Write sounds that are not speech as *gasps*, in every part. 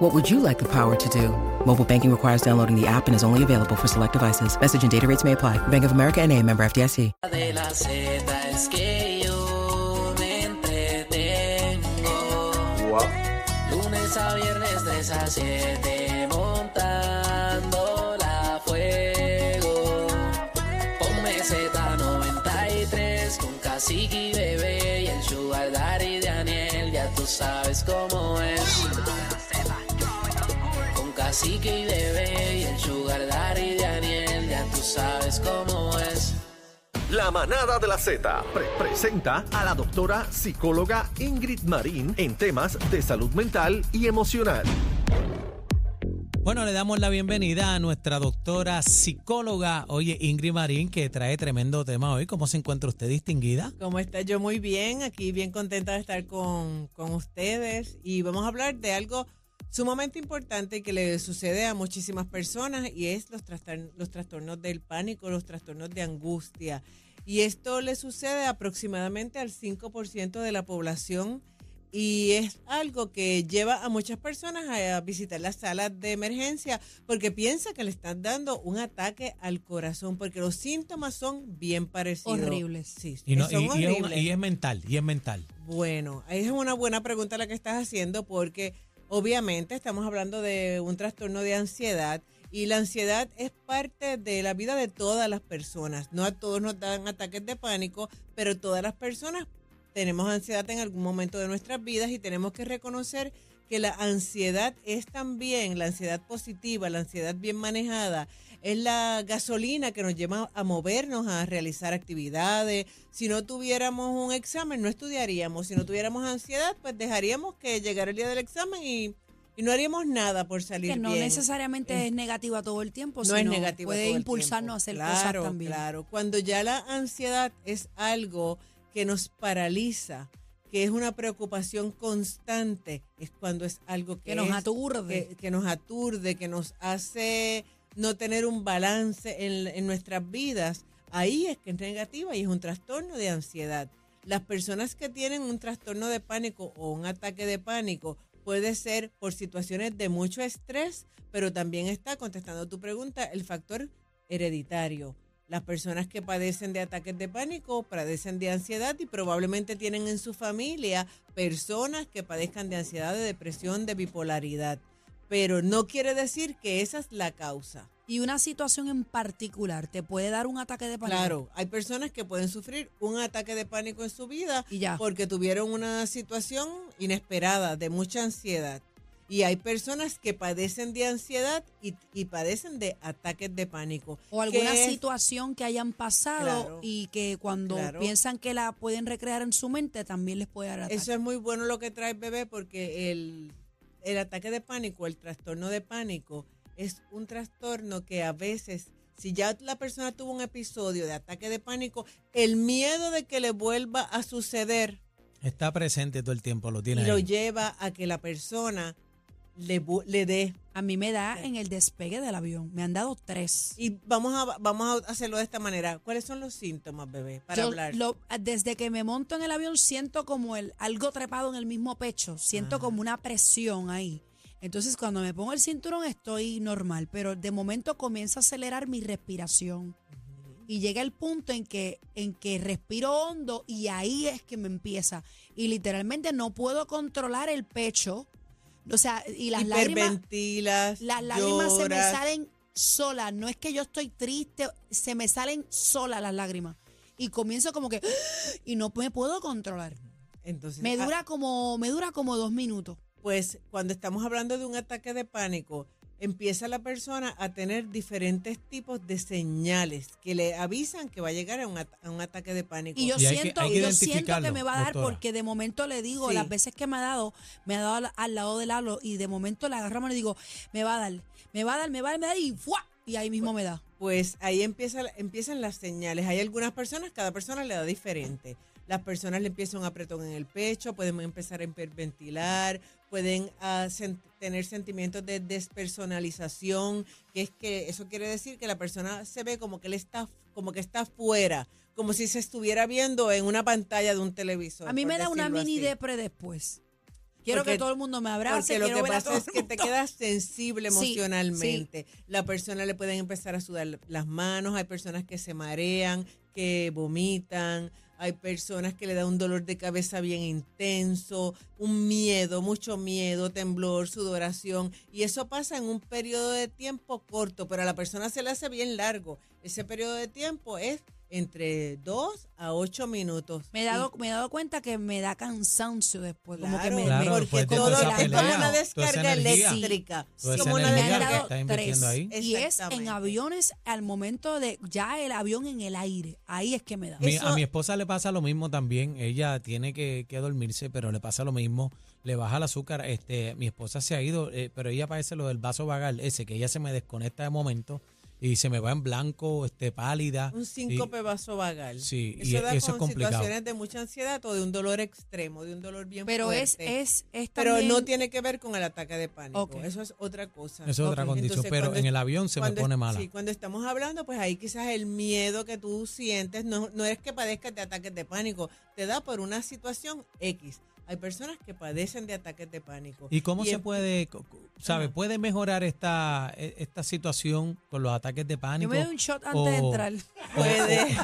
What would you like the power to do? Mobile banking requires downloading the app and is only available for select devices. Message and data rates may apply. Bank of America and a member FDIC. de la Z es que yo me entretengo. Lunes a viernes 3 a 7 montando la fuego. Ponme Z93 con Cacique y Bebé y el Sugar Daddy de Daniel, ya tú sabes cómo es. Cacique y Bebé y el Sugar Daddy de Daniel, ya tú sabes cómo es. La manada de la Z pre- presenta a la doctora psicóloga Ingrid Marín en temas de salud mental y emocional. Bueno, le damos la bienvenida a nuestra doctora psicóloga, oye, Ingrid Marín, que trae tremendo tema hoy. ¿Cómo se encuentra usted distinguida? ¿Cómo está? Yo muy bien, aquí bien contenta de estar con, con ustedes y vamos a hablar de algo sumamente importante que le sucede a muchísimas personas y es los, trastorn- los trastornos del pánico, los trastornos de angustia. Y esto le sucede aproximadamente al 5% de la población y es algo que lleva a muchas personas a, visitar las salas de emergencia porque piensa que le están dando un ataque al corazón porque los síntomas son bien parecidos. Horribles. Sí, Y, no- son y- y es, y mental, y es mental. Bueno, ahí es una buena pregunta la que estás haciendo porque obviamente estamos hablando de un trastorno de ansiedad y la ansiedad es parte de la vida de todas las personas. No a todos nos dan ataques de pánico, pero todas las personas tenemos ansiedad en algún momento de nuestras vidas y tenemos que reconocer que la ansiedad es también, la ansiedad positiva, la ansiedad bien manejada, es la gasolina que nos lleva a movernos, a realizar actividades. Si no tuviéramos un examen, no estudiaríamos. Si no tuviéramos ansiedad, pues dejaríamos que llegara el día del examen y, y no haríamos nada por salir Que no bien. necesariamente es negativa todo el tiempo, No es negativa puede todo el impulsarnos a hacer claro, cosas también. Claro, cuando ya la ansiedad es algo que nos paraliza, que es una preocupación constante, es cuando es algo que, Que nos es- aturde. que, que nos aturde, que nos hace no tener un balance en, nuestras vidas. Ahí es que es negativa y es un trastorno de ansiedad. Las personas que tienen un trastorno de pánico o un ataque de pánico puede ser por situaciones de mucho estrés, pero también está, contestando tu pregunta, el factor hereditario. Las personas que padecen de ataques de pánico padecen de ansiedad y probablemente tienen en su familia personas que padezcan de ansiedad, de depresión, de bipolaridad. Pero no quiere decir que esa es la causa. Y una situación en particular te puede dar un ataque de pánico. Claro, hay personas que pueden sufrir un ataque de pánico en su vida Y ya. porque tuvieron una situación inesperada de mucha ansiedad. Y hay personas que padecen de ansiedad y, y padecen de ataques de pánico. O alguna que es- situación que hayan pasado Claro. y que cuando Claro. piensan que la pueden recrear en su mente también les puede dar ataque. Eso es muy bueno lo que trae bebé porque el, el ataque de pánico, el trastorno de pánico, es un trastorno que a veces, si ya la persona tuvo un episodio de ataque de pánico, el miedo de que le vuelva a suceder Está presente todo el tiempo, lo tiene y lo lleva a que la persona le, le dé. A mí me da en el despegue del avión. Me han dado tres. Y vamos a, vamos a hacerlo de esta manera. ¿Cuáles son los síntomas, bebé? Para Yo hablar. lo- desde que me monto en el avión siento como el algo trepado en el mismo pecho, siento Ajá. como una presión ahí. Entonces cuando me pongo el cinturón estoy normal, pero de momento comienza a acelerar mi respiración. Y llega el punto en que, en que respiro hondo y ahí es que me empieza. Y literalmente no puedo controlar el pecho. O sea, y las lágrimas, las lágrimas se me salen solas. No es que yo estoy triste, se me salen solas las lágrimas. Y comienzo como que *gasps* y no me puedo controlar. Entonces, Me ah, dura como me dura como dos minutos. Pues cuando estamos hablando de un ataque de pánico, empieza la persona a tener diferentes tipos de señales que le avisan que va a llegar a un, at- a un ataque de pánico. Y yo Y hay que- siento, hay que yo siento que me va a dar doctora. porque de momento le digo, Sí. las veces que me ha dado, me ha dado al, al lado del halo y de momento le agarramos y le digo, me va a dar, me va a dar, me va a dar, me va a dar y ¡fua! Y ahí mismo me da. pues ahí empieza, empiezan las señales. Hay algunas personas, cada persona le da diferente. Las personas le empiezan un apretón en el pecho, pueden empezar a hiperventilar, pueden ah, tener sentimientos de despersonalización, que es que eso quiere decir que la persona se ve como que él está, como que está fuera, como si se estuviera viendo en una pantalla de un televisor. A mí me da una mini así. depre después. Quiero Porque- que todo el mundo me abrace. Porque lo que pasa es que te quedas sensible Sí, emocionalmente. La persona le pueden empezar a sudar las manos, hay personas que se marean, que vomitan, hay personas que le da un dolor de cabeza bien intenso, un miedo, mucho miedo, temblor, sudoración. Y eso pasa en un periodo de tiempo corto, pero a la persona se le hace bien largo. Ese periodo de tiempo es entre 2 a 8 minutos. Me he, dado, me he dado cuenta que me da cansancio después. como que Claro, me, Claro, me- porque todo es como pelea, una toda esa descarga eléctrica. esa como una me han dado tres. ahí. Y es en aviones al momento de ya el avión en el aire. Ahí es que me da. Mi- Eso- a mi esposa le pasa lo mismo también. Ella tiene que, que dormirse, pero le pasa lo mismo. Le baja el azúcar. Este, mi esposa se ha ido, eh, pero ella padece lo del vaso vagal, ese que ella se me desconecta de momento y se me va en blanco, este, pálida. Un síncope vasovagal. Sí, eso y da eso es con complicado. situaciones de mucha ansiedad o de un dolor extremo, de un dolor bien Pero es, fuerte. es, es pero también- no tiene que ver con el ataque de pánico. Eso es otra cosa. Eso es otra condición, entonces, pero en es- el avión se me pone es- mala. Sí, cuando estamos hablando, pues ahí quizás el miedo que tú sientes no, no es que padezcas de ataques de pánico, te da por una situación X. Hay personas que padecen de ataques de pánico. ¿Y cómo se puede, sabe, puede mejorar esta, e- esta situación con los ataques de Yo pánico? me doy un shot antes de entrar. *laughs* Puede.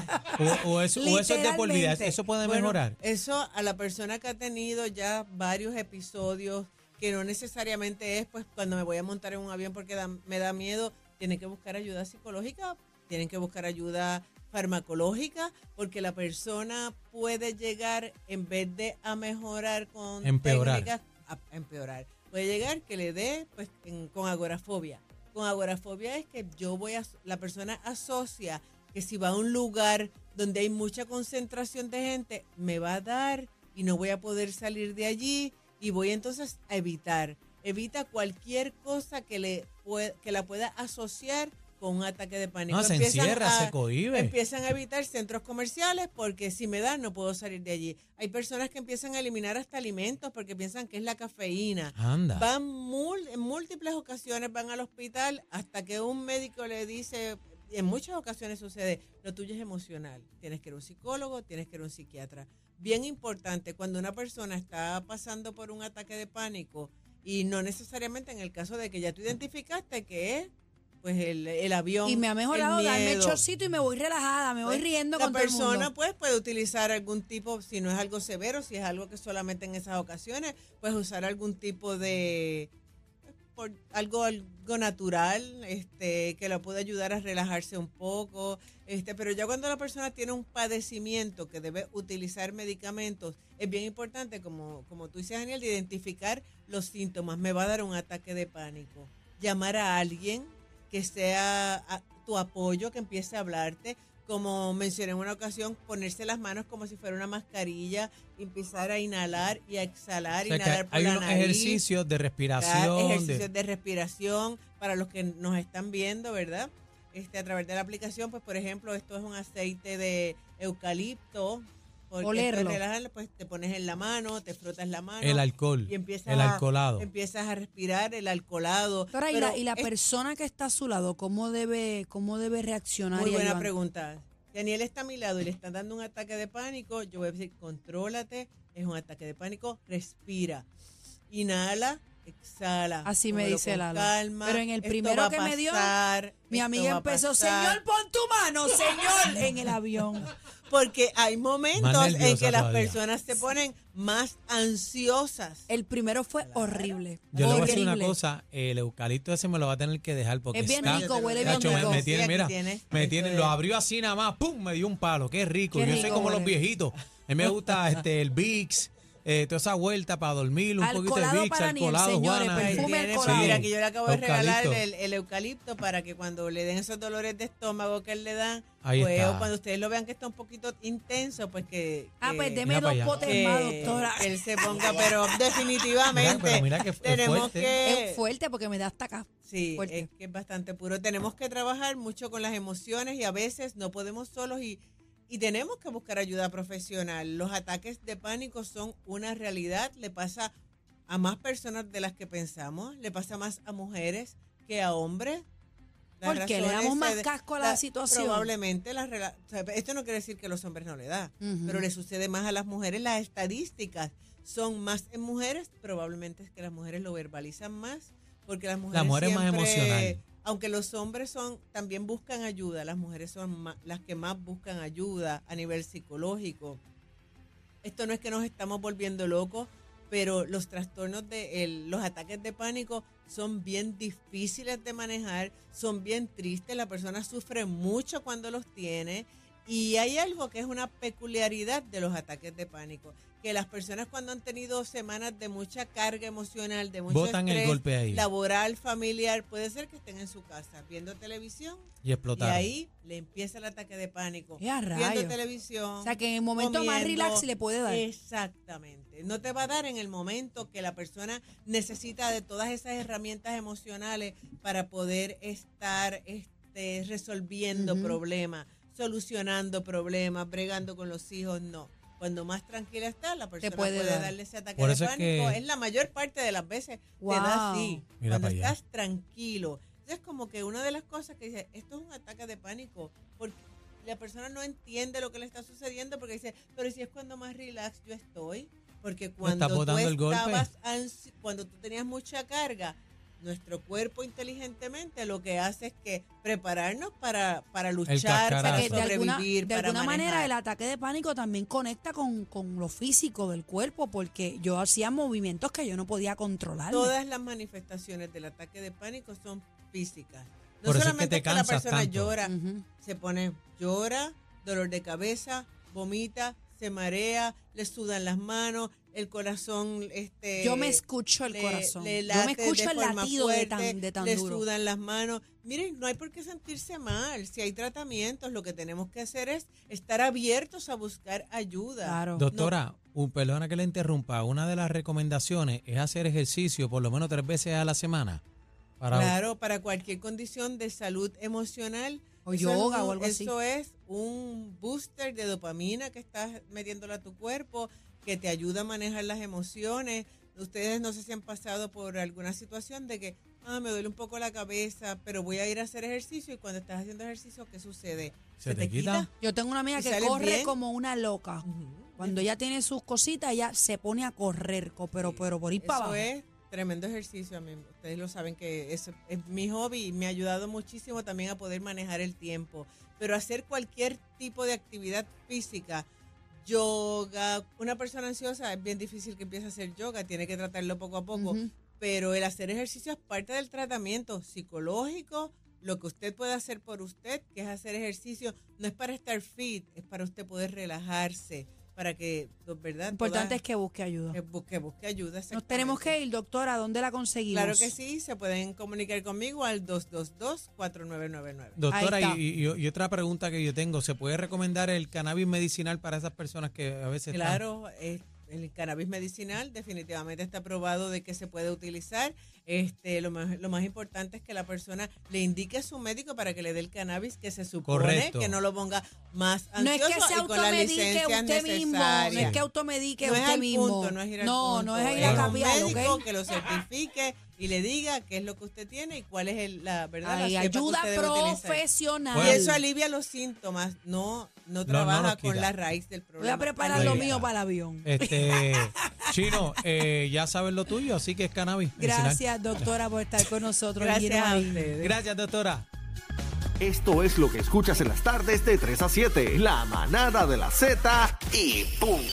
O, o eso, o eso es de por vida, eso puede Bueno, mejorar. Eso a la persona que ha tenido ya varios episodios, que no necesariamente es pues cuando me voy a montar en un avión porque da- me da miedo, tienen que buscar ayuda psicológica, tienen que buscar ayuda farmacológica, porque la persona puede llegar, en vez de a mejorar con Empeorar. técnicas, a, empeorar. Puede llegar que le dé pues en- con agorafobia. Con agorafobia es que yo voy a, la persona asocia que si va a un lugar donde hay mucha concentración de gente, me va a dar y no voy a poder salir de allí y voy entonces a evitar. Evita cualquier cosa que, le que la pueda asociar con un ataque de pánico. No, se Empiezan encierra, a- se cohíbe. Empiezan a evitar centros comerciales porque si me da no puedo salir de allí. Hay personas que empiezan a eliminar hasta alimentos porque piensan que es la cafeína. Anda. Van mul- en múltiples ocasiones, van al hospital hasta que un médico le dice, en muchas ocasiones sucede, lo tuyo es emocional. Tienes que ir a un psicólogo, tienes que ir a un psiquiatra. Bien importante, cuando una persona está pasando por un ataque de pánico y no necesariamente en el caso de que ya tú identificaste que es pues el, el avión. Y me ha mejorado el darme el chorcito y me voy relajada, me voy Pues, riendo la con todo el persona pues puede utilizar algún tipo, si no es algo severo, si es algo que solamente en esas ocasiones, pues usar algún tipo de por algo algo natural, este, que lo puede ayudar a relajarse un poco, este, pero ya cuando la persona tiene un padecimiento que debe utilizar medicamentos, es bien importante, como, como tú dices, Daniel, de identificar los síntomas. Me va a dar un ataque de pánico. Llamar a alguien que sea a- tu apoyo, que empiece a hablarte. Como mencioné en una ocasión, ponerse las manos como si fuera una mascarilla, empezar a inhalar y a exhalar, O sea, que inhalar por hay la unos nariz. ejercicios de respiración. ejercicios de- de respiración para los que nos están viendo, ¿verdad? Este, a través de la aplicación, pues por ejemplo, esto es un aceite de eucalipto. Porque Olerlo. relajante, pues te pones en la mano, te frotas la mano. el alcohol, y empiezas el a- alcoholado. Empiezas a respirar el alcoholado. Doctora, y Pero la, y la es persona que está a su lado, ¿cómo debe, cómo debe reaccionar? Muy buena pregunta. Daniel está a mi lado y le están dando un ataque de pánico. Yo voy a decir, contrólate, es un ataque de pánico, respira. Inhala, exhala. Así me dice Lalo. calma. Pero en el primero que me dio, pasar, Mi amiga empezó, pasar". señor, pon tu mano, señor, en el avión. *laughs* Porque hay momentos en que las todavía. personas se ponen más ansiosas. El primero fue horrible. Yo le voy a decir una horrible. cosa, el eucalipto ese me lo va a tener que dejar porque Es bien está- rico, huele bien me, rico. me Sí, tiene, mira, tiene. me tiene, lo abrió así nada más, pum, me dio un palo, qué rico. Qué Yo soy como los viejitos. A mí me gusta este el Vicks, eh, toda esa vuelta para dormir, un poquito de Vicks, alcoholado, señores, Juana. Perfume mira, que yo le acabo de regalar el, el eucalipto para que cuando le den esos dolores de estómago que él le dan, Ahí pues, está. o cuando ustedes lo vean que está un poquito intenso, pues que, Ah, que- pues deme dos potes que más, doctora. él se ponga, pero *laughs* definitivamente Mira, pero mira que tenemos fuerte. que Es fuerte porque me da hasta acá. Sí, Fuerte. es que es bastante puro. Tenemos que trabajar mucho con las emociones y a veces no podemos solos y, y tenemos que buscar ayuda profesional. Los ataques de pánico son una realidad, le pasa a más personas de las que pensamos, le pasa más a mujeres que a hombres. Las Porque le damos más casco a la situación. Probablemente las rela- o sea, esto no quiere decir que los hombres no le da, pero le sucede más a las mujeres. Las estadísticas son más en mujeres, probablemente es que las mujeres lo verbalizan más, porque las mujeres mujer es más emocional. Aunque los hombres son también buscan ayuda, las mujeres son las que más buscan ayuda a nivel psicológico. Esto no es que nos estamos volviendo locos, pero los trastornos de los ataques de pánico son bien difíciles de manejar, son bien tristes, la persona sufre mucho cuando los tiene y hay algo que es una peculiaridad de los ataques de pánico, que las personas cuando han tenido semanas de mucha carga emocional, de mucho Botan el estrés golpe ahí. laboral, familiar, puede ser que estén en su casa viendo televisión Y y explotaron. ahí le empieza el ataque de pánico. ¡Ya, Viendo rayos! televisión. O sea, que en el momento más relax le puede dar. Exactamente. No te va a dar en el momento que la persona necesita de todas esas herramientas emocionales para poder estar este, resolviendo problemas, solucionando problemas, bregando con los hijos. No. Cuando más tranquila está, la persona puede puede, dar. darle ese ataque Por de eso es pánico. que- Es la mayor parte de las veces Wow. te da así. Mira Cuando para allá. estás tranquilo. Es como que una de las cosas que dice, esto es un ataque de pánico, porque la persona no entiende lo que le está sucediendo porque dice, pero si es cuando más relax yo estoy, porque cuando tú botando el golpe. estabas ansi- cuando tú tenías mucha carga, nuestro cuerpo inteligentemente lo que hace es que prepararnos para, para luchar, para de alguna, sobrevivir, de para alguna manera el ataque de pánico también conecta con, con lo físico del cuerpo porque yo hacía movimientos que yo no podía controlar. Todas las manifestaciones del ataque de pánico son físicas. No Por eso es que solamente te que la persona tanto. llora, se pone, llora, dolor de cabeza, vomita, se marea, le sudan las manos, el corazón, este, Yo me escucho el le- corazón. le yo me escucho el latido de tan, de tan le duro. sudan las manos. Miren, no hay por qué sentirse mal. Si hay tratamientos, lo que tenemos que hacer es estar abiertos a buscar ayuda. Claro. Doctora, un- perdona que le interrumpa, una de las recomendaciones es hacer ejercicio por lo menos tres veces a la semana. Para, Claro, para cualquier condición de salud emocional. O eso es yoga un- o algo así. Eso es un booster de dopamina que estás metiéndole a tu cuerpo, que te ayuda a manejar las emociones. Ustedes no sé si han pasado por alguna situación de que, ah, me duele un poco la cabeza, pero voy a ir a hacer ejercicio y cuando estás haciendo ejercicio, ¿qué sucede? ¿Se te quita? Yo tengo una amiga ¿Y que corre bien? como una loca. Cuando ella tiene sus cositas, ella se pone a correr, co- pero, pero por ir para Eso abajo. es tremendo ejercicio. A mí, ustedes lo saben que eso es mi hobby y me ha ayudado muchísimo también a poder manejar el tiempo. Pero hacer cualquier tipo de actividad física, yoga, una persona ansiosa es bien difícil que empiece a hacer yoga, tiene que tratarlo poco a poco. Pero el hacer ejercicio es parte del tratamiento psicológico. Lo que usted puede hacer por usted, que es hacer ejercicio, no es para estar fit, es para usted poder relajarse, para que, ¿verdad? Lo importante Todas- es que busque ayuda. que busque, busque ayuda. Nos tenemos que ir, doctora. ¿Dónde la conseguimos? Claro que sí, se pueden comunicar conmigo al 222-4999. Doctora, y, y- y otra pregunta que yo tengo, ¿se puede recomendar el cannabis medicinal para esas personas que a veces están- Claro, eh, el cannabis medicinal definitivamente está probado de que se puede utilizar. Este, lo más, lo más importante es que la persona le indique a su médico para que le dé el cannabis que se supone Correcto. que no lo ponga más No es ansioso que se y con usted mismo. No es que automedique No es usted mismo. punto, no es ir al no, punto. no es ir a un cambiar, médico ¿ok? que lo certifique y le diga qué es lo que usted tiene y cuál es el, la verdad. la Ay, que ayuda usted debe profesional. Y eso alivia los síntomas, no, no no trabaja con la raíz del Voy problema. a preparar lo mío para el avión. Este, *laughs* Chino, eh, ya sabes lo tuyo, así que es cannabis. medicinal. Gracias, doctora, por estar con nosotros. Gracias a ustedes. Gracias, doctora. Esto es lo que escuchas en las tardes de 3 a 7. La manada de la Z y punto.